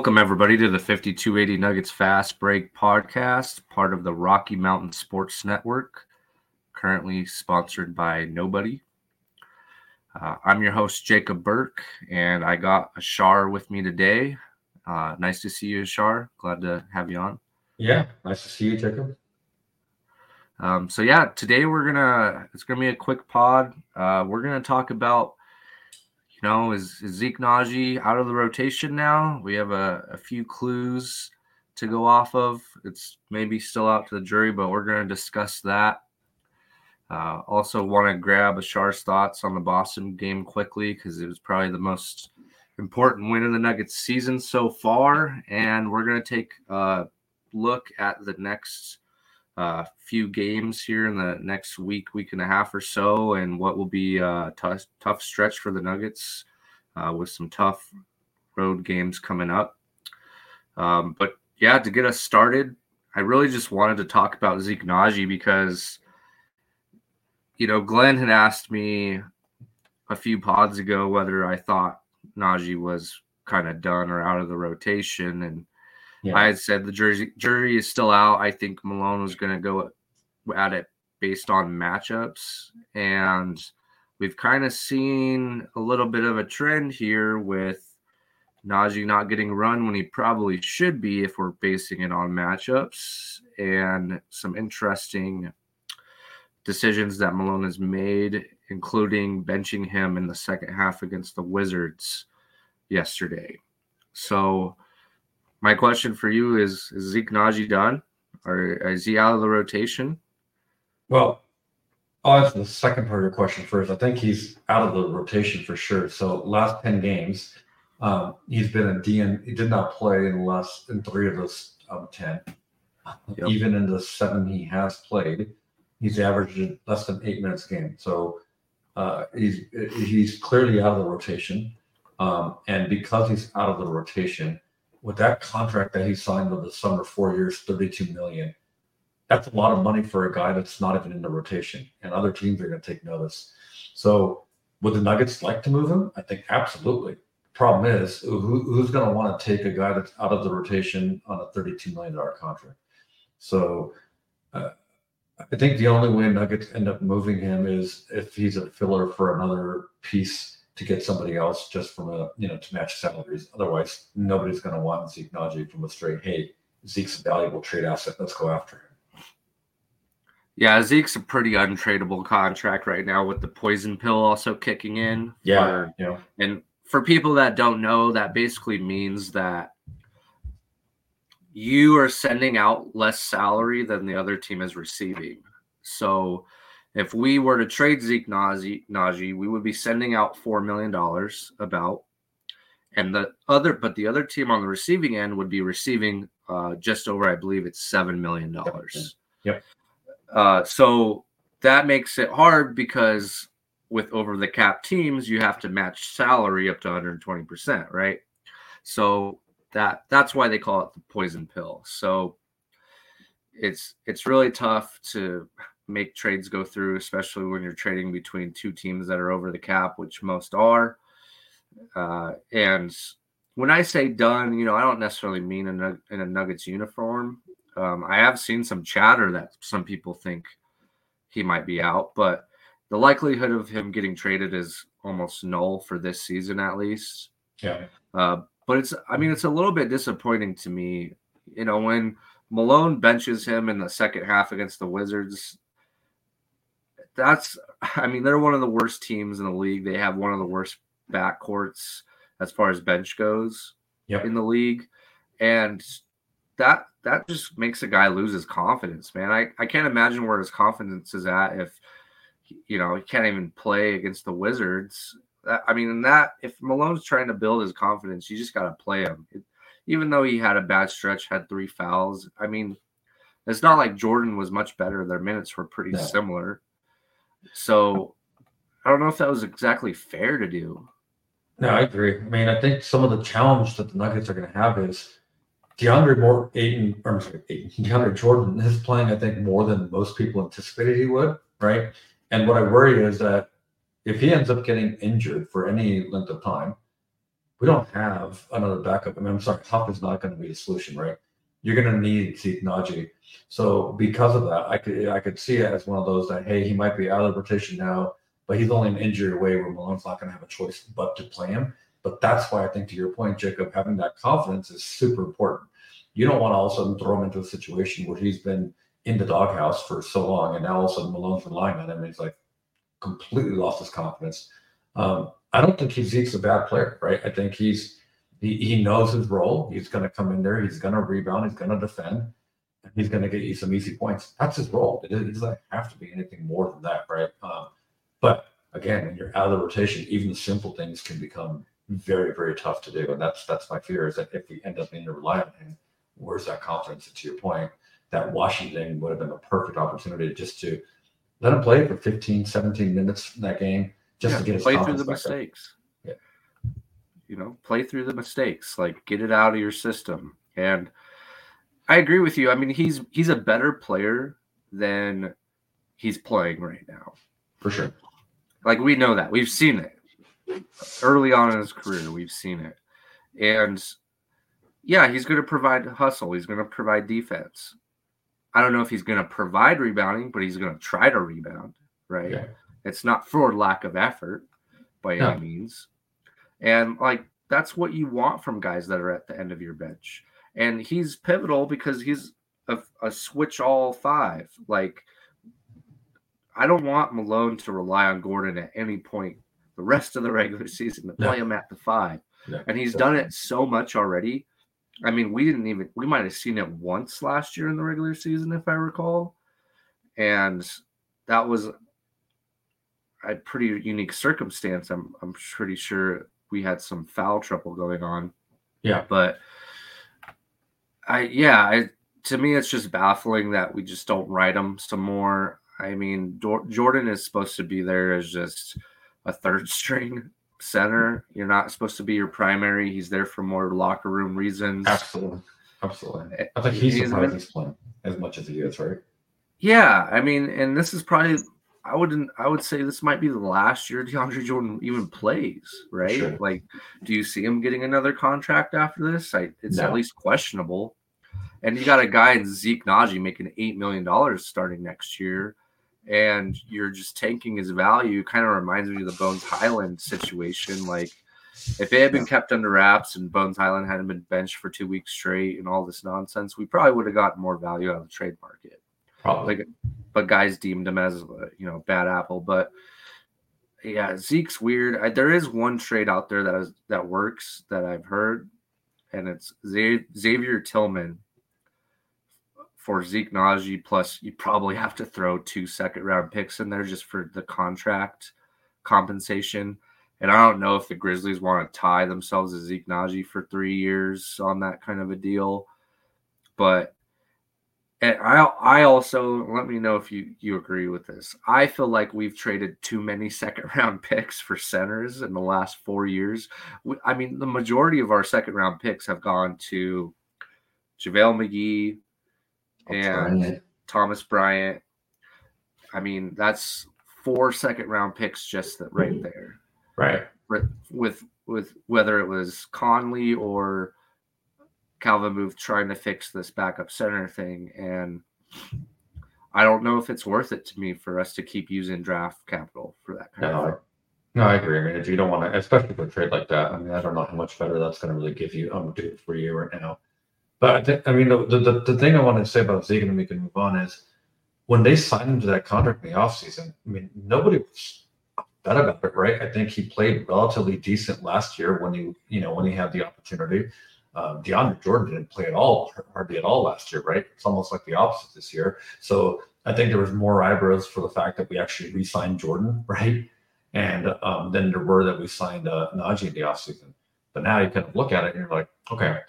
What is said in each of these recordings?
Welcome, everybody, to the 5280 Nuggets Fast Break podcast, part of the Rocky Mountain Sports Network, currently sponsored by Nobody. Uh, I'm your host, Jacob Burke, and I got Ashar with me today. Uh, nice to see you, Ashar. Glad to have you on. Yeah, nice to see you, Jacob. Um, so yeah, today we're gonna it's gonna be a quick pod. Uh, we're gonna talk about you know, is, is Zeke Nnaji out of the rotation now? We have a, a few clues to go off of. It's maybe still out to the jury, but we're going to discuss that. Uh, also, want to grab Ashar's thoughts on the Boston game quickly because it was probably the most important win in the Nuggets season so far. And we're going to take a look at the next uh, few games here in the next week, week and a half or so, and what will be a tough, tough stretch for the Nuggets uh, with some tough road games coming up. Um, but yeah, to get us started, I really just wanted to talk about Zeke Nnaji because, you know, Glenn had asked me a few pods ago whether I thought Nnaji was kind of done or out of the rotation, and yeah. I had said the jury jury is still out. I think Malone was going to go at it based on matchups, and we've kind of seen a little bit of a trend here with Nnaji not getting run when he probably should be if we're basing it on matchups, and some interesting decisions that Malone has made, including benching him in the second half against the Wizards yesterday. So my question for you is: Is Zeke Nnaji done, or is he out of the rotation? Well, I'll answer the second part of your question first. I think he's out of the rotation for sure. So last ten games, um, he's been a DN. He did not play in less in three of those um, ten. Yep. Even in the seven he has played, he's averaged less than eight minutes a game. So uh, he's he's clearly out of the rotation. Um, and because he's out of the rotation, with that contract that he signed with the summer, four years, 32 million, that's a lot of money for a guy that's not even in the rotation. And other teams are going to take notice. So would the Nuggets like to move him? I think absolutely. Problem is, who, who's going to want to take a guy that's out of the rotation on a $32 million contract? So uh, I think the only way Nuggets end up moving him is if he's a filler for another piece to get somebody else just from a you know to match salaries. Otherwise, nobody's going to want Zeke Nnaji from a straight. Hey, Zeke's a valuable trade asset. Let's go after him. Yeah, Zeke's a pretty untradeable contract right now with the poison pill also kicking in. Yeah, for, yeah. And for people that don't know, that basically means that you are sending out less salary than the other team is receiving. So if we were to trade Zeke Nnaji we would be sending out four million dollars about, and the other, but the other team on the receiving end would be receiving uh, just over, I believe it's seven million dollars. Yep. Uh, so that makes it hard because with over the cap teams, you have to match salary up to 120 percent, right? So that that's why they call it the poison pill. So it's it's really tough to make trades go through, especially when you're trading between two teams that are over the cap, which most are. Uh, and when I say done, you know, I don't necessarily mean in a, in a Nuggets uniform. Um, I have seen some chatter that some people think he might be out, but the likelihood of him getting traded is almost null for this season, at least. Yeah. Uh, but it's, I mean, it's a little bit disappointing to me. You know, when Malone benches him in the second half against the Wizards, that's I mean they're one of the worst teams in the league. They have one of the worst backcourts as far as bench goes yep. in the league, and that that just makes a guy lose his confidence, man. I, I can't imagine where his confidence is at if you know he can't even play against the Wizards. Uh, I mean, that if Malone's trying to build his confidence, you just got to play him. It, even though he had a bad stretch, had three fouls. I mean, it's not like Jordan was much better. Their minutes were pretty no. similar. So I don't know if that was exactly fair to do. No, I agree. I mean, I think some of the challenge that the Nuggets are going to have is DeAndre Moore, Ayton, or sorry, Ayton, DeAndre Jordan is playing, I think, more than most people anticipated he would, right? And what I worry is that if he ends up getting injured for any length of time, we don't have another backup. I mean, I'm sorry, Huff is not going to be the solution, right? You're going to need Zeke Nnaji. So because of that, I could I could see it as one of those that hey, he might be out of the rotation now, but he's only an injury away where Malone's not going to have a choice but to play him. But that's why I think, to your point, Jacob, having that confidence is super important. You don't want to all of a sudden throw him into a situation where he's been in the doghouse for so long, and now all of a sudden Malone's relying on him, and he's like completely lost his confidence. Um, I don't think Zeke's a bad player, right? I think he's he, he knows his role. He's going to come in there. He's going to rebound. He's going to defend. And he's going to get you some easy points. That's his role. It, it doesn't have to be anything more than that, right? Um, but again, when you're out of the rotation, even the simple things can become very, very tough to do. And that's that's my fear is that if we end up being rely on him, where's that confidence? And to your point, that Washington would have been a perfect opportunity just to let him play for 15, 17 minutes in that game just yeah, to get his play through the mistakes. Yeah. You know, play through the mistakes, like get it out of your system. And I agree with you. I mean, he's he's a better player than he's playing right now. For sure. Like we know that. We've seen it. Early on in his career, we've seen it. And yeah, he's going to provide hustle. He's going to provide defense. I don't know if he's going to provide rebounding, but he's going to try to rebound, right? Yeah. It's not for lack of effort by No. any means. And like that's what you want from guys that are at the end of your bench. And he's pivotal because he's a, a switch all five. Like I don't want Malone to rely on Gordon at any point the rest of the regular season to No. play him at the five. Yeah, And he's done it so much already. I mean, we didn't even we might have seen it once last year in the regular season, if I recall. And that was a pretty unique circumstance. I'm I'm pretty sure we had some foul trouble going on. Yeah. But I yeah, I to me it's just baffling that we just don't write him some more. I mean, Dor- Jordan is supposed to be there as just a third string center. You're not supposed to be your primary. He's there for more locker room reasons. Absolutely. Absolutely. Eh, I think he's He's surprised he's playing as much as he is, right? Yeah, I mean, and this is probably I wouldn't I would say this might be the last year DeAndre Jordan even plays, right? Sure. Like, do you see him getting another contract after this? I, it's at least questionable. And you got a guy in Zeke Nnaji making eight million dollars starting next year, and you're just tanking his value. Kind of reminds me of the Bones Hyland situation. Like, if it had been kept under wraps and Bones Hyland hadn't been benched for two weeks straight and all this nonsense, we probably would have gotten more value out of the trade market Probably. like but guys deemed him as uh, you know bad apple. But yeah zeke's weird. I, there is one trade out there that is that works that i've heard and it's xavier tillman for zeke Nnaji plus you probably have to throw two second round picks in there just for the contract compensation. And i don't know if the grizzlies want to tie themselves to zeke Nnaji for three years on that kind of a deal but and I I also let me know if you you agree with this. I feel like we've traded too many second round picks for centers in the last four years. We, I mean, the majority of our second round picks have gone to JaVale McGee and Bryant. Thomas Bryant. I mean, that's four second round picks just that right there Right. with with with whether it was Conley or Calvin move trying to fix this backup center thing, and I don't know if it's worth it to me for us to keep using draft capital for that kind No, of I, thing. no, I agree. I mean, if you don't want to, especially for a trade like that, I mean, I don't know how much better that's going to really give you. I'm do it for you right now. But I think, I mean, the, the, the thing I want to say about Zeke and we can move on is when they signed him to that contract in the offseason, I mean, nobody was upset about it, right? I think he played relatively decent last year when he, you know, when he had the opportunity. Um, DeAndre Jordan didn't play at all, hardly at all last year, right? It's almost like the opposite this year. So I think there was more eyebrows for the fact that we actually re-signed Jordan, right? And um, then there were that we signed uh, Nnaji in the offseason. But now you kind of look at it and you're like, okay,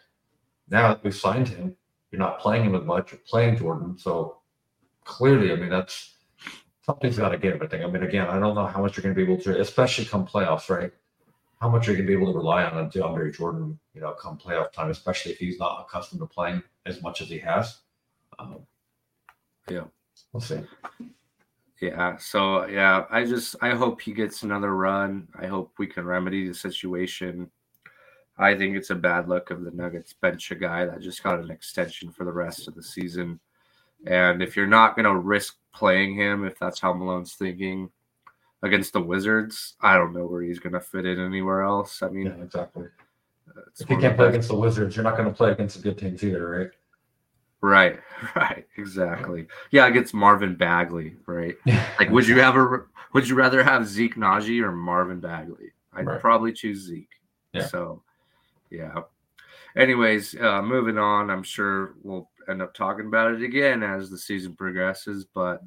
now that we've signed him, you're not playing him as much, you're playing Jordan. So clearly, I mean, that's something's got to give. I think. I mean, again, I don't know how much you're going to be able to, especially come playoffs, right? How much are you going to be able to rely on DeAndre Jordan, you know, come playoff time, especially if he's not accustomed to playing as much as he has. Um, Yeah. we'll see. Yeah. So yeah, I just I hope he gets another run. I hope we can remedy the situation. I think it's a bad look of the Nuggets bench a guy that just got an extension for the rest of the season. And if you're not going to risk playing him, if that's how Malone's thinking against the Wizards, I don't know where he's going to fit in anywhere else. I mean, yeah, exactly. If you can't play against the Wizards, you're not going to play against the good teams either, right? Right, right, exactly. Yeah, against Marvin Bagley, right? Like, would you ever, would you rather have Zeke Nnaji or Marvin Bagley? I'd right. probably choose Zeke. Yeah. So, yeah. Anyways, uh, moving on. I'm sure we'll end up talking about it again as the season progresses. But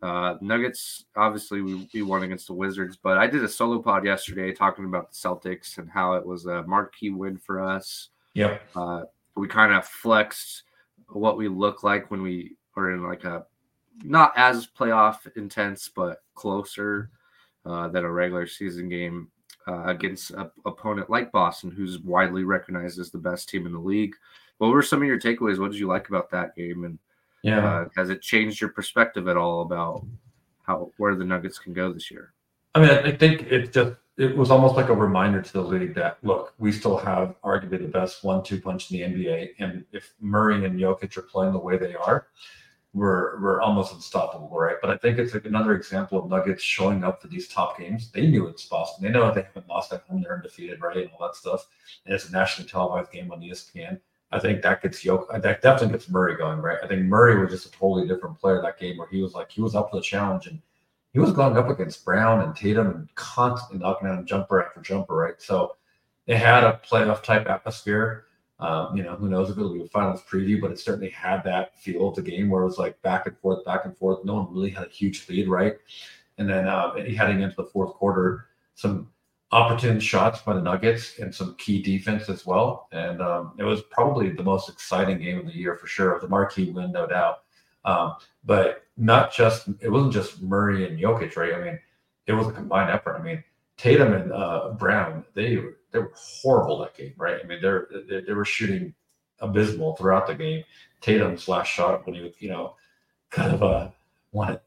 uh, Nuggets, obviously, we, we won against the Wizards. But I did a solo pod yesterday talking about the Celtics and how it was a marquee win for us. Yep. Uh, we kind of flexed what we look like when we are in like a not as playoff intense, but closer uh, than a regular season game uh, against an opponent like Boston, who's widely recognized as the best team in the league. What were some of your takeaways? What did you like about that game? And yeah, uh, has it changed your perspective at all about how where the Nuggets can go this year? I mean, I think it just it was almost like a reminder to the league that look, we still have arguably the best one-two punch in the NBA, and if Murray and Jokic are playing the way they are, we're we're almost unstoppable, right? But I think it's like another example of Nuggets showing up for these top games. They knew it's Boston. They know they haven't lost at home; they're undefeated, right, and all that stuff. And it's a nationally televised game on ESPN. I think that gets Yoke. That definitely gets Murray going, right? I think Murray was just a totally different player that game, where he was like he was up for the challenge and he was going up against Brown and Tatum and constantly knocking down jumper after jumper, right? So it had a playoff type atmosphere. Um, you know, who knows if it'll be a finals preview, but it certainly had that feel of the game where it was like back and forth, back and forth. No one really had a huge lead, right? And then uh, heading into the fourth quarter, some opportune shots by the Nuggets and some key defense as well. And um, it was probably the most exciting game of the year for sure. of the marquee win, no doubt. Um, but not just it wasn't just Murray and Jokic, right? I mean, it was a combined effort. I mean, Tatum and uh, Brown, they they were horrible that game, right? I mean, they're they, they were shooting abysmal throughout the game. Tatum's last shot when he was, you know, kind of a wanted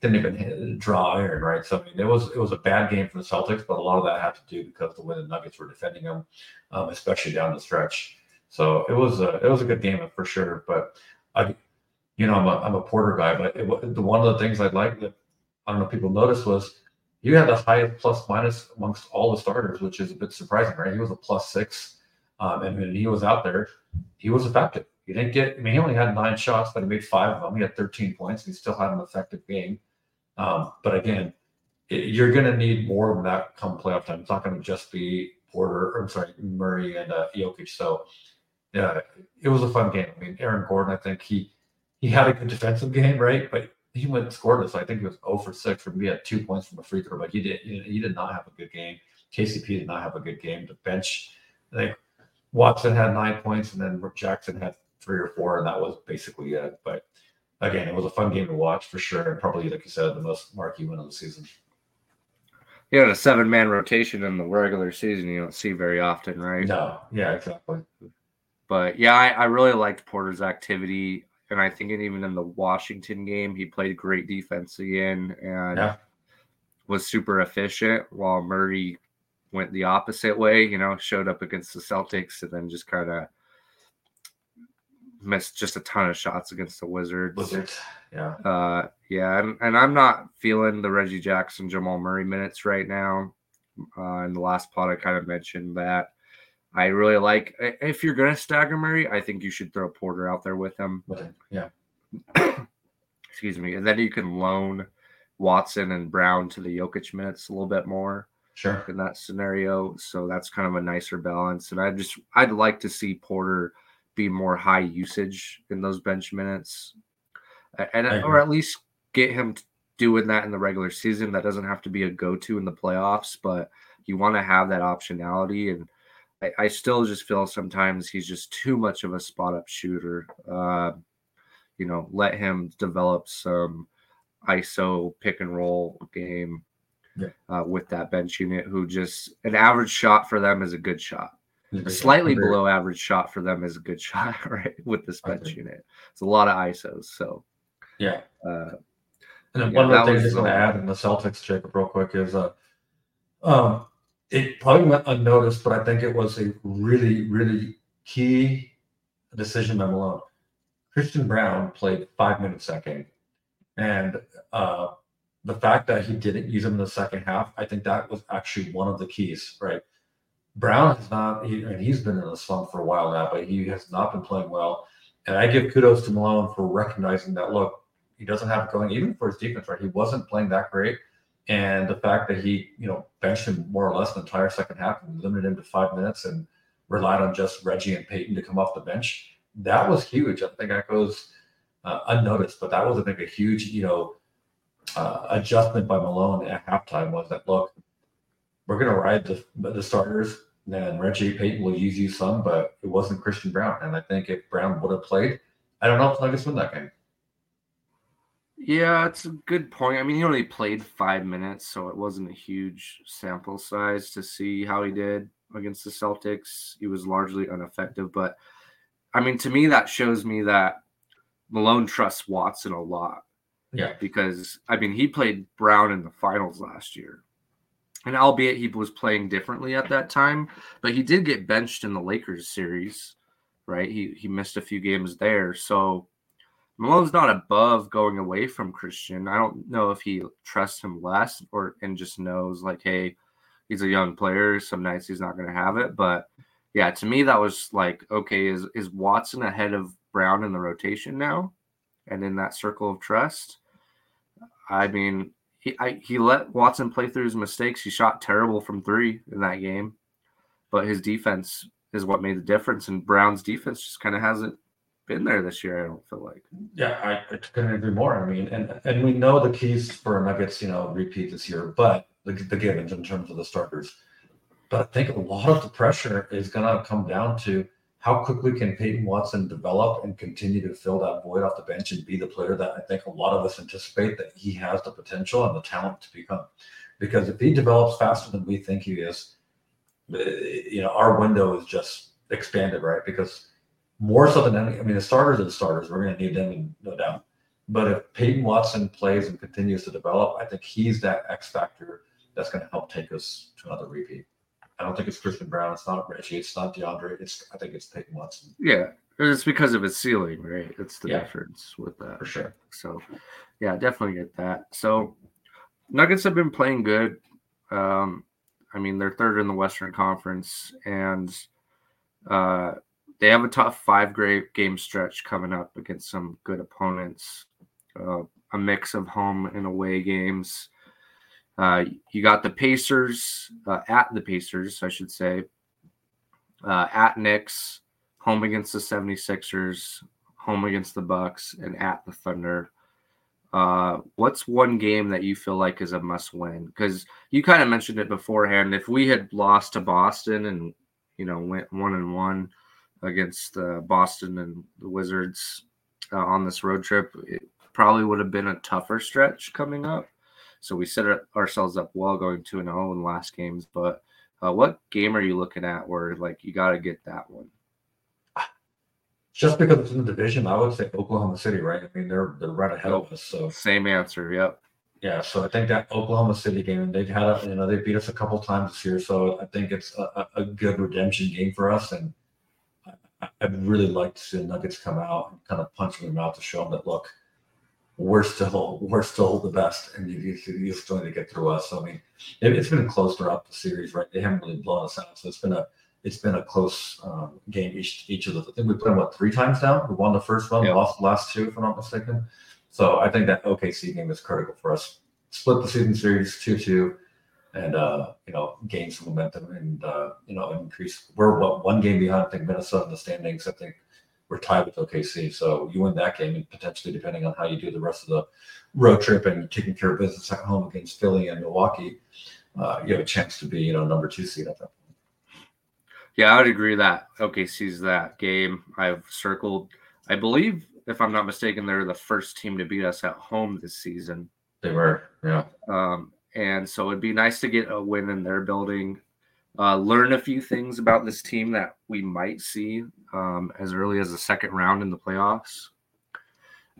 didn't even hit, draw iron, right? So I mean, it was it was a bad game for the Celtics, but a lot of that had to do because the way the Nuggets were defending them, um, especially down the stretch. So it was a it was a good game for sure. But I, you know, I'm a I'm a Porter guy, but it, the one of the things I like that I don't know if people noticed was you had the highest plus minus amongst all the starters, which is a bit surprising, right? He was a plus six, um, and when he was out there, he was effective. He didn't get. I mean, he only had nine shots, but he made five of them. He had 13 points. and He still had an effective game. Um, but again, it, you're going to need more of that come playoff time. It's not going to just be Porter. Or, I'm sorry, Murray and uh, Jokic. So, yeah, it was a fun game. I mean, Aaron Gordon. I think he he had a good defensive game, right? But he went So I think he was 0 for 6 for me had two points from a free throw, but he did he did not have a good game. KCP did not have a good game. The bench, I think Watson had nine points, and then Jackson had three or four, and that was basically it. But again, it was a fun game to watch for sure, and probably, like you said, the most marquee win of the season. Yeah, a seven man rotation in the regular season you don't see very often, right? No, yeah, exactly. But yeah, I, I really liked Porter's activity, and I think even in the Washington game, he played great defense again and yeah. was super efficient. While Murray went the opposite way, you know, showed up against the Celtics and then just kind of missed just a ton of shots against the Wizards. Wizards, yeah, uh, yeah, and, and I'm not feeling the Reggie Jackson, Jamal Murray minutes right now. Uh, in the last pod, I kind of mentioned that I really like if you're going to stagger Murray, I think you should throw Porter out there with him. Yeah. Excuse me, and then you can loan Watson and Braun to the Jokic minutes a little bit more. Sure. In that scenario, so that's kind of a nicer balance, and I just I'd like to see Porter be more high usage in those bench minutes, and or at least get him doing that in the regular season. That doesn't have to be a go-to in the playoffs, but you want to have that optionality. And I, I, still just feel sometimes he's just too much of a spot-up shooter. Uh, you know, let him develop some ISO pick and roll game yeah. uh, with that bench unit. Who just an average shot for them is a good shot a slightly below average shot for them is a good shot, right? With this bench unit, it's a lot of ISOs. So, yeah. Uh, and then yeah, one of the things I'm going to add in the Celtics, Jacob, real quick, is uh, um, it probably went unnoticed, but I think it was a really, really key decision by Malone. Christian Braun played five minutes that game. And uh, the fact that he didn't use him in the second half, I think that was actually one of the keys, right? Braun has not, he, and he's been in a slump for a while now, but he has not been playing well. And I give kudos to Malone for recognizing that, look, he doesn't have it going, even for his defense, right? He wasn't playing that great. And the fact that he, you know, benched him more or less the entire second half and limited him to five minutes and relied on just Reggie and Peyton to come off the bench, that was huge. I think that goes uh, unnoticed, but that was, I think, a huge, you know, uh, adjustment by Malone at halftime was that, look, we're going to ride the, the starters and Reggie Peyton will use you some, but it wasn't Christian Braun. And I think if Braun would have played, I don't know if Nuggets win that game. Yeah, it's a good point. I mean, he only played five minutes, so it wasn't a huge sample size to see how he did against the Celtics. He was largely ineffective, but I mean, to me, that shows me that Malone trusts Watson a lot. Yeah. Because, I mean, he played Braun in the finals last year. And albeit he was playing differently at that time, but he did get benched in the Lakers series, right? He he missed a few games there. So Malone's not above going away from Christian. I don't know if he trusts him less or and just knows like, hey, he's a young player. Some nights he's not to have it. But yeah, to me that was like, okay, is is Watson ahead of Braun in the rotation now, and in that circle of trust? I mean, he I, he let Watson play through his mistakes. He shot terrible from three in that game, but his defense is what made the difference. And Braun's defense just kind of hasn't been there this year. I don't feel like. Yeah, I, I couldn't agree more. I mean, and and we know the keys for Nuggets, you know, repeat this year, but the, the givens in terms of the starters. But I think a lot of the pressure is going to come down to how quickly can Peyton Watson develop and continue to fill that void off the bench and be the player that I think a lot of us anticipate that he has the potential and the talent to become. Because if he develops faster than we think he is, you know, our window is just expanded, right? Because more so than any. I mean, the starters are the starters. We're going to need them, no doubt. But if Peyton Watson plays and continues to develop, I think he's that X factor that's going to help take us to another repeat. I don't think it's Christian Braun. It's not Reggie. It's not DeAndre. It's I think it's Peyton Watson. Yeah, it's because of his ceiling, right? It's the yeah, difference with that for sure. So, yeah, definitely get that. So, Nuggets have been playing good. Um, I mean, they're third in the Western Conference, and uh, they have a tough five great game stretch coming up against some good opponents. Uh, a mix of home and away games. Uh, you got the Pacers uh, at the Pacers, I should say, uh, at Knicks, home against the 76ers, home against the Bucks, and at the Thunder. Uh, what's one game that you feel like is a must win? Because you kind of mentioned it beforehand. If we had lost to Boston and you know went one and one, against uh, Boston and the Wizards uh, on this road trip, it probably would have been a tougher stretch coming up. So we set ourselves up well going two and zero oh in the last games. But uh, what game are you looking at where like you got to get that one? Just because it's in the division, I would say Oklahoma City, right? I mean, they're they're right ahead of us. So same answer. Yep. Yeah, so I think that Oklahoma City game, and they've had a, you know they beat us a couple times this year, so I think it's a, a good redemption game for us. And I'd really like to see the Nuggets come out and kind of punch them in the mouth to show them that look, we're still we're still the best, and you, you, you still need to get through us. So I mean, it, has been a close throughout the series, right? They haven't really blown us out, so it's been a it's been a close um, game each each of the. I think we played them what three times now. We won the first one, lost the last two, if I'm not mistaken. So I think that OKC game is critical for us. Split the season series two two and uh, you know gain some momentum and uh, you know increase. We're what one game behind. I think Minnesota in the standings. I think we're tied with OKC. So you win that game, and potentially depending on how you do the rest of the road trip and taking care of business at home against Philly and Milwaukee, uh, you have a chance to be you know number two seed at that point. Yeah, I would agree that OKC's that game. I've circled. I believe, if I'm not mistaken, they're the first team to beat us at home this season. They were, yeah. Um, and so it'd be nice to get a win in their building, uh, learn a few things about this team that we might see um, as early as the second round in the playoffs,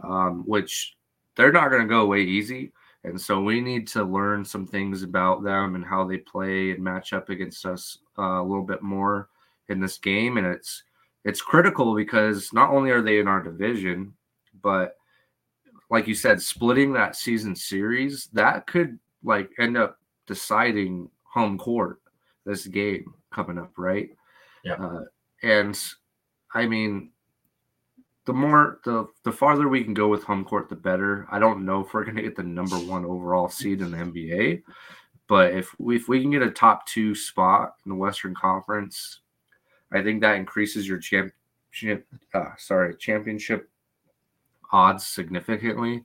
um, which they're not going to go away easy. And so we need to learn some things about them and how they play and match up against us uh, a little bit more in this game. And it's it's critical because not only are they in our division, but like you said, splitting that season series that could like end up deciding home court this game coming up, right? Yeah. Uh, and I mean, the more the the farther we can go with home court, the better. I don't know if we're going to get the number one overall seed in the NBA, but if we, if we can get a top two spot in the Western Conference, I think that increases your champ, champ uh, sorry championship odds significantly.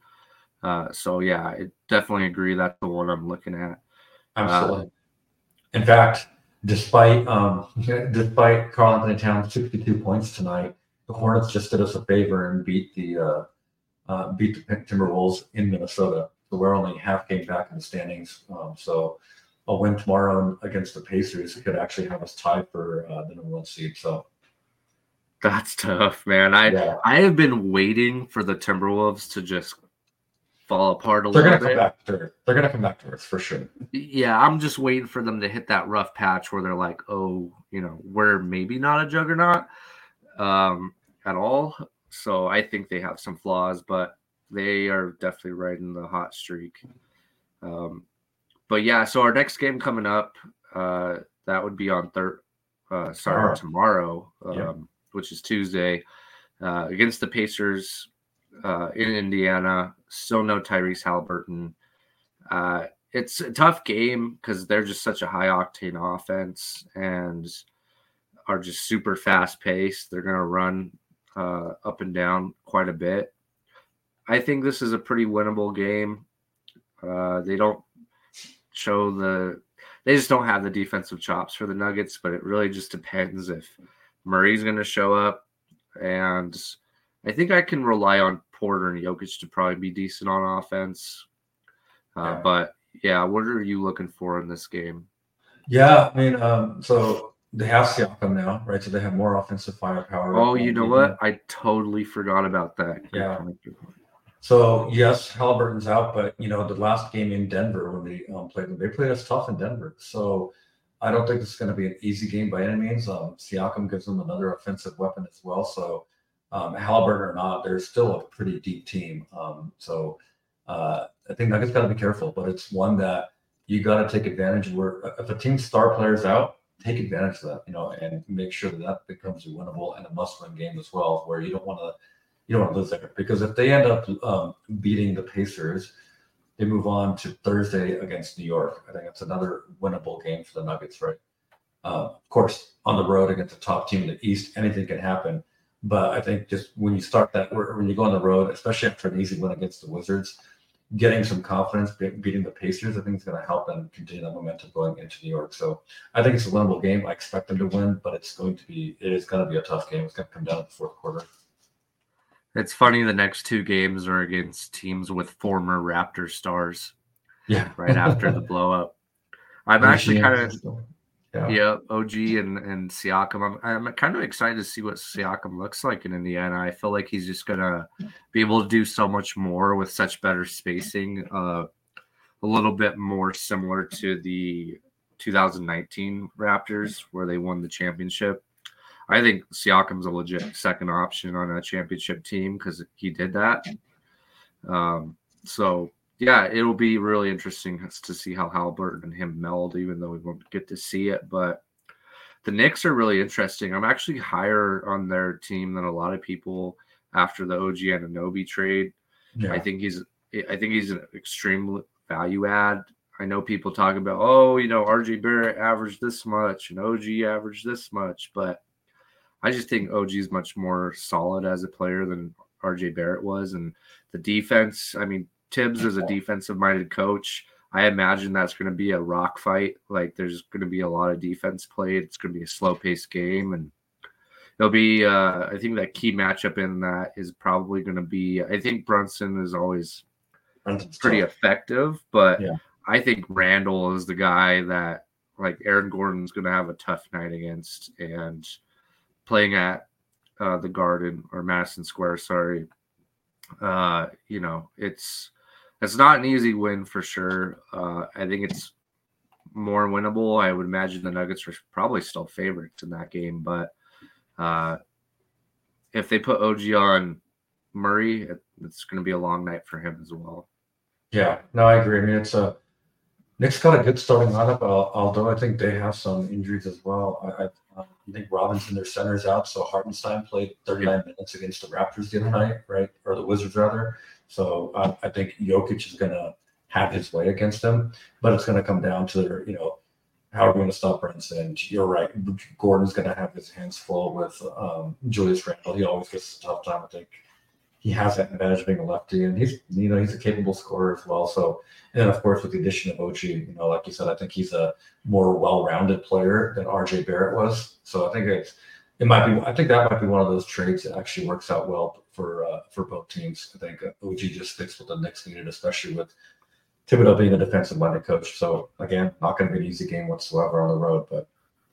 Uh, so yeah, I definitely agree. That's the one I'm looking at. Absolutely. Uh, in fact, despite um, despite Karl-Anthony Towns 62 points tonight, the Hornets just did us a favor and beat the uh, uh, beat the Timberwolves in Minnesota. So we're only half game back in the standings. Um, so a win tomorrow against the Pacers could actually have us tied for uh, the number one seed. So that's tough, man. I yeah. I have been waiting for the Timberwolves to just fall apart a They're little gonna bit. Come back to, they're gonna come back to us for sure. Yeah, I'm just waiting for them to hit that rough patch where they're like, oh, you know, we're maybe not a juggernaut um, at all. So I think they have some flaws, but they are definitely riding the hot streak. Um, but yeah, so our next game coming up, uh, that would be on third. Uh, sorry, tomorrow. Um, yeah which is Tuesday, uh, against the Pacers uh, in Indiana. Still no Tyrese Haliburton. Uh, it's a tough game because they're just such a high octane offense and are just super fast paced. They're going to run uh, up and down quite a bit. I think this is a pretty winnable game. Uh, they don't show the, they just don't have the defensive chops for the Nuggets, but it really just depends if Murray's going to show up, and I think I can rely on Porter and Jokic to probably be decent on offense. Uh, yeah. But yeah, what are you looking for in this game? Yeah, I mean, um, so they have Siakam now, right? So they have more offensive firepower. Oh, you know what? I totally forgot about that. Yeah. So yes, Haliburton's out, but you know the last game in Denver when they um, played them, they played us tough in Denver. So I don't think this is going to be an easy game by any means. Um, Siakam gives them another offensive weapon as well. So, um, Haliburton or not, they're still a pretty deep team. Um, so, uh, I think Nuggets got to be careful, but it's one that you got to take advantage of. Where if a team's star players out, take advantage of that, you know, and make sure that that becomes a winnable and a must-win game as well, where you don't want to you don't want to lose there because if they end up um, beating the Pacers they move on to Thursday against New York. I think it's another winnable game for the Nuggets, right? Uh, of course, on the road against the top team in the East, anything can happen. But I think just when you start that, when you go on the road, especially after an easy win against the Wizards, getting some confidence, beating the Pacers, I think is going to help them continue that momentum going into New York. So I think it's a winnable game. I expect them to win, but it's going to be, it is going to be a tough game. It's going to come down to the fourth quarter. It's funny the next two games are against teams with former Raptor stars. Yeah. Right after the blow up. I'm actually kind of yeah. yeah, OG and and Siakam. I'm I'm kind of excited to see what Siakam looks like in Indiana. I feel like he's just gonna be able to do so much more with such better spacing. Uh, a little bit more similar to the 2019 Raptors where they won the championship. I think Siakam's a legit second option on a championship team because he did that. Um, so yeah, it'll be really interesting to see how Haliburton and him meld, even though we won't get to see it. But the Knicks are really interesting. I'm actually higher on their team than a lot of people after the OG Anunoby trade. Yeah. I think he's I think he's an extreme value add. I know people talk about, oh, you know, RJ Barrett averaged this much and OG averaged this much, but I just think OG is much more solid as a player than RJ Barrett was. And the defense, I mean, Thibs is a defensive minded coach. I imagine that's going to be a rock fight. Like there's going to be a lot of defense played. It's going to be a slow paced game. And it'll be, uh, I think that key matchup in that is probably going to be, I think Brunson is always pretty effective, but yeah. I think Randle is the guy that like Aaron Gordon's going to have a tough night against. And, playing at uh, the Garden or Madison Square, sorry, uh, you know, it's it's not an easy win for sure. Uh, I think it's more winnable. I would imagine the Nuggets are probably still favorites in that game, but uh, if they put OG on Murray, it, it's going to be a long night for him as well. Yeah, no, I agree. I mean, it's a Knicks got a good starting lineup, although I think they have some injuries as well. I, I, I think Robinson, their center's out, so Hartenstein played 39 minutes against the Raptors the other night, right, or the Wizards rather. So I think Jokic is going to have his way against them, but it's going to come down to you know, how are we going to stop Brunson? You're right. Gordon's going to have his hands full with um, Julius Randle. He always gets a tough time, I think he has that advantage of being a lefty, and he's you know he's a capable scorer as well. So, and then of course with the addition of OG, you know, like you said, I think he's a more well-rounded player than RJ Barrett was. So I think it's it might be I think that might be one of those trades that actually works out well for uh, for both teams. I think OG just sticks with the Knicks needed, especially with Thibodeau being a defensive-minded coach. So again, not going to be an easy game whatsoever on the road, but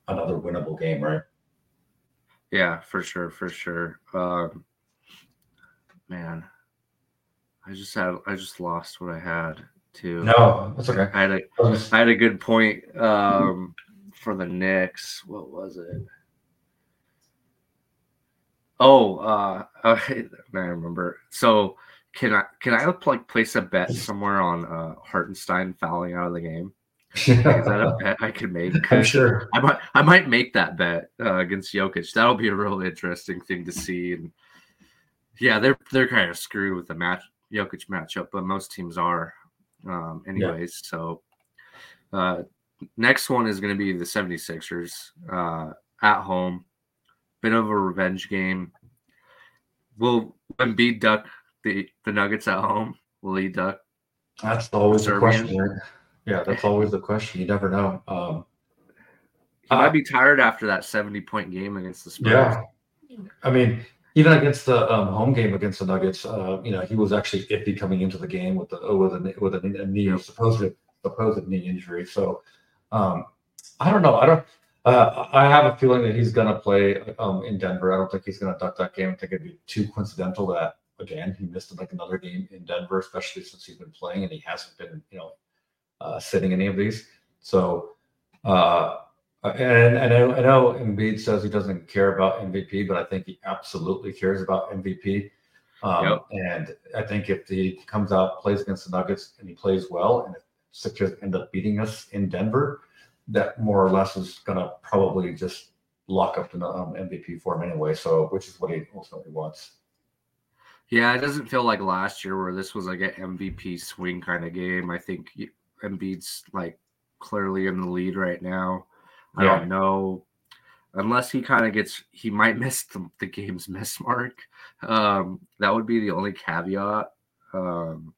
another winnable game, right? Yeah, for sure, for sure. Um, man, I just had I just lost what I had too. No, that's okay. I had a I had a good point um, for the Knicks. What was it? Oh, uh, I remember. So can I can I like place a bet somewhere on uh, Hartenstein fouling out of the game? Is that a bet I could make? I'm sure. I might I might make that bet uh, against Jokic. That'll be a real interesting thing to see and yeah, they're they're kind of screwed with the match Jokic matchup, but most teams are, um, anyways. Yeah. So, uh, next one is going to be the 76ers uh, at home. Bit of a revenge game. Will Embiid duck the the Nuggets at home? Will he duck? That's always the question. Yeah, that's always the question. You never know. Um, he might be tired after that 70 point game against the Spurs. Yeah. I mean, even against the um, home game against the Nuggets, uh, you know, he was actually iffy coming into the game with the with a with a, a knee supposed supposed knee injury. So um, I don't know. I don't. Uh, I have a feeling that he's going to play um, in Denver. I don't think he's going to duck that game. I think it'd be too coincidental that again he missed like another game in Denver, especially since he's been playing and he hasn't been, you know, uh, sitting any of these. So uh, and, and I, I know Embiid says he doesn't care about MVP, but I think he absolutely cares about MVP. Um, yep. And I think if he comes out, plays against the Nuggets, and he plays well, and if Sixers end up beating us in Denver, that more or less is going to probably just lock up the um, MVP for him anyway. So, which is what he ultimately wants. Yeah, it doesn't feel like last year where this was like an MVP swing kind of game. I think Embiid's like clearly in the lead right now. I yeah. don't know. Unless he kind of gets, he might miss the, the, game's miss mark. Um, that would be the only caveat. Um,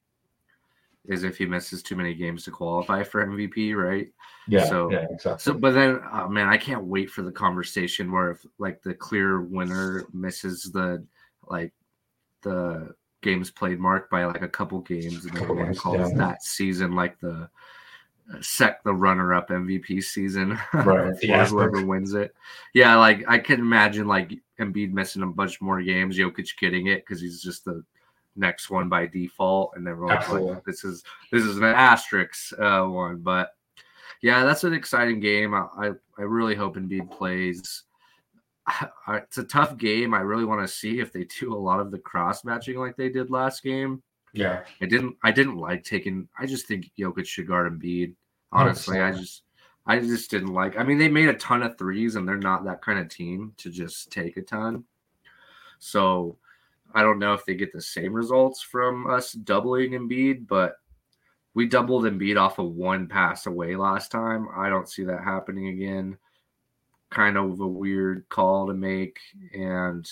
is if he misses too many games to qualify for MVP, right? Yeah. So, yeah, exactly. So, but then, oh, man, I can't wait for the conversation where if like the clear winner misses the like the games played mark by like a couple games, and then calls yeah. that season like the uh, sec the runner up MVP season right. for whoever wins it. Yeah, like I can imagine like Embiid missing a bunch more games, Jokic getting it because he's just the next one by default, and everyone's like, "This is this is an asterisk uh, one." But yeah, that's an exciting game. I I, I really hope Embiid plays. I, it's a tough game. I really want to see if they do a lot of the cross matching like they did last game. Yeah, I didn't. I didn't like taking. I just think Jokic should guard Embiid. Honestly, I just, I just didn't like. I mean, they made a ton of threes, and they're not that kind of team to just take a ton. So, I don't know if they get the same results from us doubling Embiid, but we doubled Embiid off of one pass away last time. I don't see that happening again. Kind of a weird call to make, and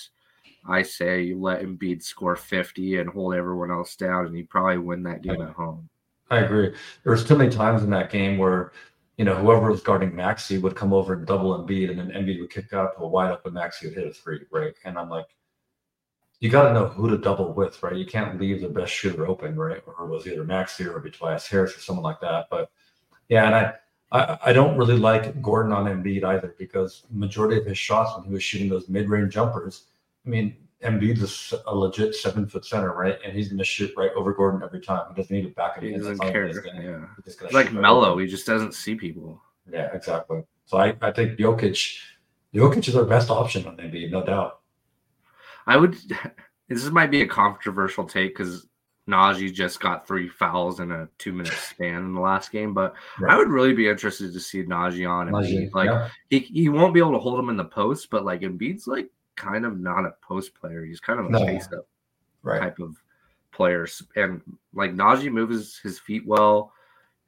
I say you let Embiid score 50 and hold everyone else down, and you probably win that game at home. I agree. There was too many times in that game where, you know, whoever was guarding Maxey would come over and double Embiid, and then Embiid would kick out a wide open Maxey would hit a three, right? And I'm like, you got to know who to double with, right? You can't leave the best shooter open, right? Or it was either Maxey or Tobias Harris or someone like that. But yeah, and I, I, I don't really like Gordon on Embiid either because majority of his shots when he was shooting those mid-range jumpers, I mean, Embiid's a, a legit seven foot center, right? And he's going to shoot right over Gordon every time. He doesn't need to back him. He doesn't care. gonna- Yeah. he's just He's like mellow. He just doesn't see people. Yeah, exactly. So I, I think Jokic, Jokic is our best option on Embiid, no doubt. I would. This might be a controversial take because Nnaji just got three fouls in a two minute span in the last game, but I would really be interested to see Nnaji on Nnaji, like yeah. he, he won't be able to hold him in the post, but like Embiid's like kind of not a post player. He's kind of a No. face up right. type of players. And like Nnaji moves his feet well.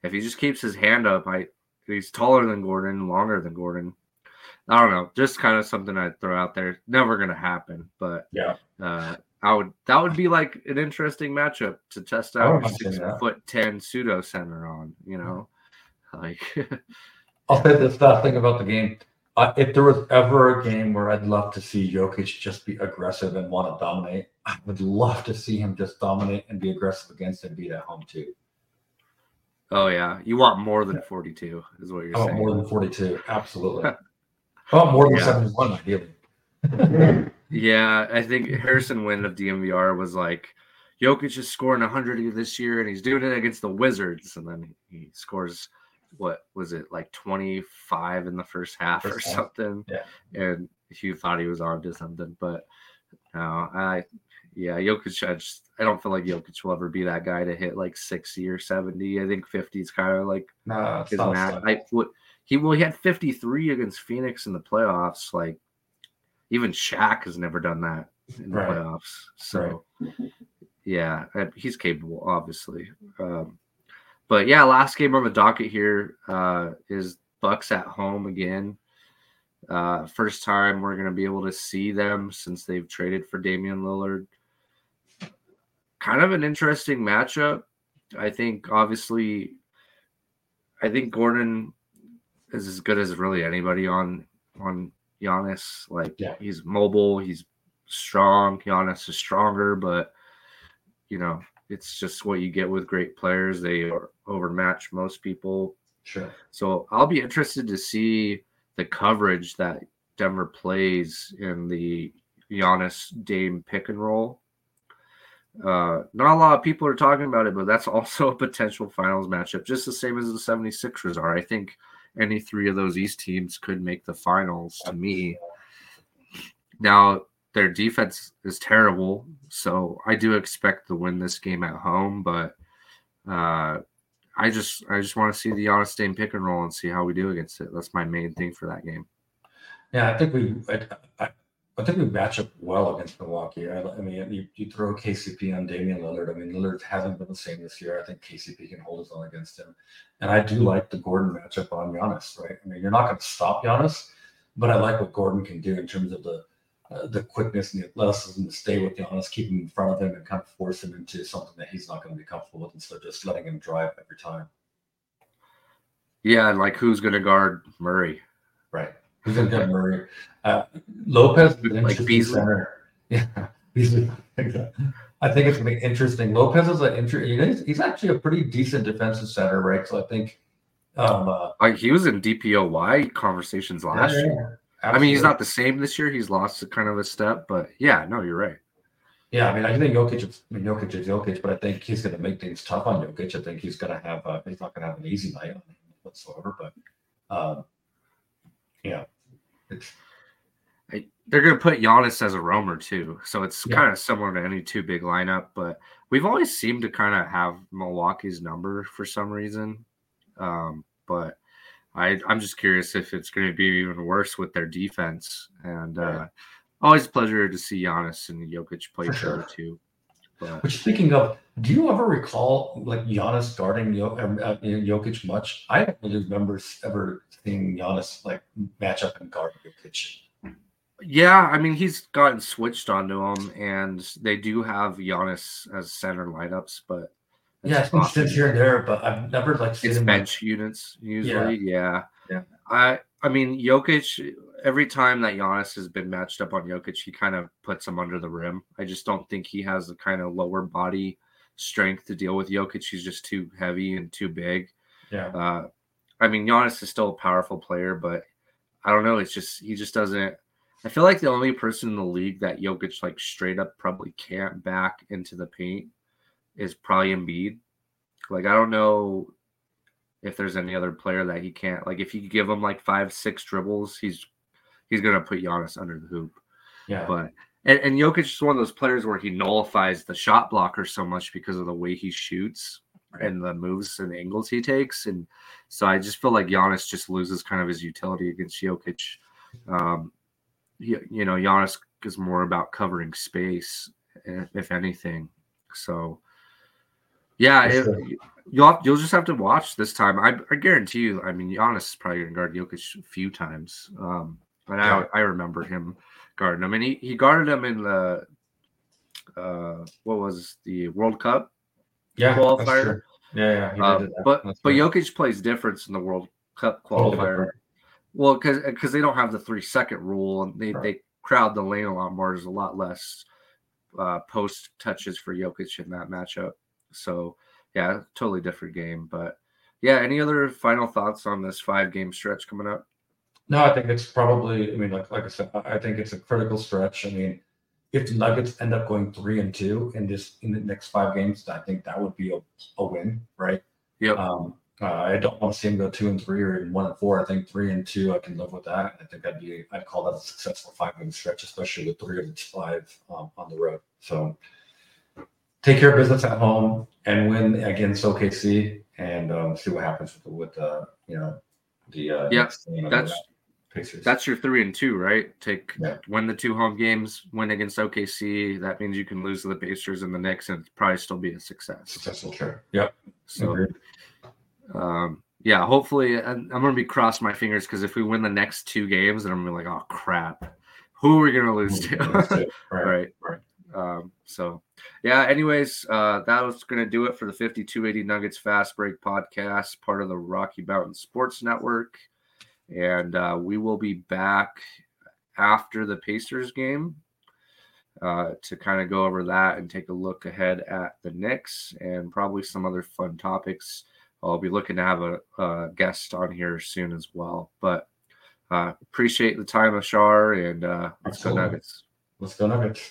If he just keeps his hand up, I he's taller than Gordon, longer than Gordon. I don't know, just kind of something I'd throw out there. Never gonna happen, but Yeah. uh, I would that would be like an interesting matchup to test out a six foot ten pseudo center on. You know, like I'll say this last thing about the game. Uh, if there was ever a game where I'd love to see Jokic just be aggressive and want to dominate, I would love to see him just dominate and be aggressive against Embiid at home too. oh yeah, you want more than forty two is what you're I saying. more than 42. Absolutely. Want more than Yeah. 71, ideally. Yeah, I think Harrison Wind of DNVR was like, Jokic is scoring 100 this year, and he's doing it against the Wizards, and then he scores what was it like 25 in the first half or half, something? yeah. and you thought he was on to something, but no, I yeah, Jokic. I just I don't feel like Jokic will ever be that guy to hit like 60 or 70. I think 50 is kind of like it's his not max. I what he well he had 53 against Phoenix in the playoffs. Like even Shaq has never done that in the Right. playoffs. So yeah, uh, he's capable, obviously. Um, but yeah, last game on the docket here uh, is Bucks at home again. Uh, first time we're going to be able to see them since they've traded for Damian Lillard. Kind of an interesting matchup. I think obviously, I think Gordon is as good as really anybody on on Giannis. Like Yeah. he's mobile, he's strong. Giannis is stronger, but you know it's just what you get with great players. They are overmatch most people. Sure. So I'll be interested to see the coverage that Denver plays in the Giannis Dame pick and roll. Uh, not a lot of people are talking about it, but that's also a potential finals matchup, just the same as the 76ers are. I think any three of those East teams could make the finals to me. Now, their defense is terrible, so I do expect to win this game at home, but uh, I just I just want to see the Giannis Dame pick and roll and see how we do against it. That's my main thing for that game. Yeah, I think we, I, I, think we match up well against Milwaukee. I, I mean, you, you throw KCP on Damian Lillard. I mean, Lillard hasn't been the same this year. I think KCP can hold his own against him. And I do like the Gordon matchup on Giannis, right? I mean, you're not going to stop Giannis, but I like what Gordon can do in terms of the uh, the quickness and the athleticism to stay with Giannis, keep him in front of him, and kind of force him into something that he's not going to be comfortable with instead of just letting him drive every time. Yeah, and like who's going to guard Murray? Right. To get Murray? Uh, Lopez, is an Like Beasley? center. Yeah, Beasley. I think it's going to be interesting. Lopez is an interesting. He's, he's actually a pretty decent defensive center, right? So I think. Um, uh, Like he was in DPOY conversations last yeah, year. I mean, he's not the same this year. He's lost a kind of a step, but yeah, no, you're right. Yeah, I mean, I think Jokic. Is, I mean, Jokic is Jokic, but I think he's going to make things tough on Jokic. I think he's going to have. Uh, he's not going to have an easy night on him whatsoever. But, um, yeah, it's They're going to put Giannis as a roamer too, so it's Yeah. kind of similar to any two big lineup. But we've always seemed to kind of have Milwaukee's number for some reason. Um, but I, I'm just curious if it's going to be even worse with their defense. And uh, always a pleasure to see Giannis and Jokic play each other too. Which, speaking of, do you ever recall like Giannis guarding um, uh, Jokic much? I don't really remember ever seeing Giannis like match up and guard Jokic. Yeah, I mean he's gotten switched onto him, and they do have Giannis as center lineups, but Yeah, it's been here and there, but I've never like seen it's him like- bench units usually. Yeah. Yeah. I I mean Jokic. Every time that Giannis has been matched up on Jokic, he kind of puts him under the rim. I just don't think he has the kind of lower body strength to deal with Jokic. He's just too heavy and too big. Yeah, Uh, I mean, Giannis is still a powerful player, but I don't know. It's just he just doesn't. I feel like the only person in the league that Jokic like straight up probably can't back into the paint is probably Embiid. Like I don't know if there's any other player that he can't like if you give him like five, six dribbles, he's he's gonna put Giannis under the hoop. Yeah. But and, and Jokic is one of those players where he nullifies the shot blocker so much because of the way he shoots and the moves and angles he takes. And so I just feel like Giannis just loses kind of his utility against Jokic. Um, you, you know, Giannis is more about covering space, if, if anything. So, yeah, it, you'll you'll just have to watch this time. I, I guarantee you. I mean, Giannis is probably going to guard Jokic a few times. Um, but. I I remember him guarding him, and he, he guarded him in the uh what was the World Cup Yeah. qualifier. Yeah, yeah. He Uh, did that. but That's but right. Jokic plays difference in the World Cup qualifier. Well, because because they don't have the three second rule, and they Right. they crowd the lane a lot more. There's a lot less uh, post touches for Jokic in that matchup. So yeah, totally different game. But yeah, any other final thoughts on this five game stretch coming up? No, I think it's probably. I mean, like like I said, I think it's a critical stretch. I mean, if the Nuggets end up going three and two in this in the next five games, I think that would be a, a win, right? Yeah. Um, uh, I don't want to see him go two and three or even one and four. I think three and two, I can live with that. I think I'd be, I'd call that a successful five game stretch, especially with three of the five um, on the road. So take care of business at home and win against OKC and um, see what happens with the, with the you know the uh, Yeah, next game of that's- Pacers. That's your three and two, right? Take Yeah. win the two home games, win against OKC. That means you can lose to the Pacers and the Knicks, and probably still be a success. successful. Sure. Yep. So um, yeah, hopefully, and I'm gonna be crossing my fingers because if we win the next two games, then I'm gonna be like, oh crap, who are we gonna lose to? right. right. right. Um, so yeah, anyways, uh, that was going to do it for the 5280 Nuggets Fast Break podcast, part of the Rocky Mountain Sports Network. And uh, we will be back after the Pacers game uh, to kind of go over that and take a look ahead at the Knicks and probably some other fun topics. I'll be looking to have a, a guest on here soon as well. But uh, appreciate the time, Ashar, and uh, let's go Nuggets. Let's go Nuggets.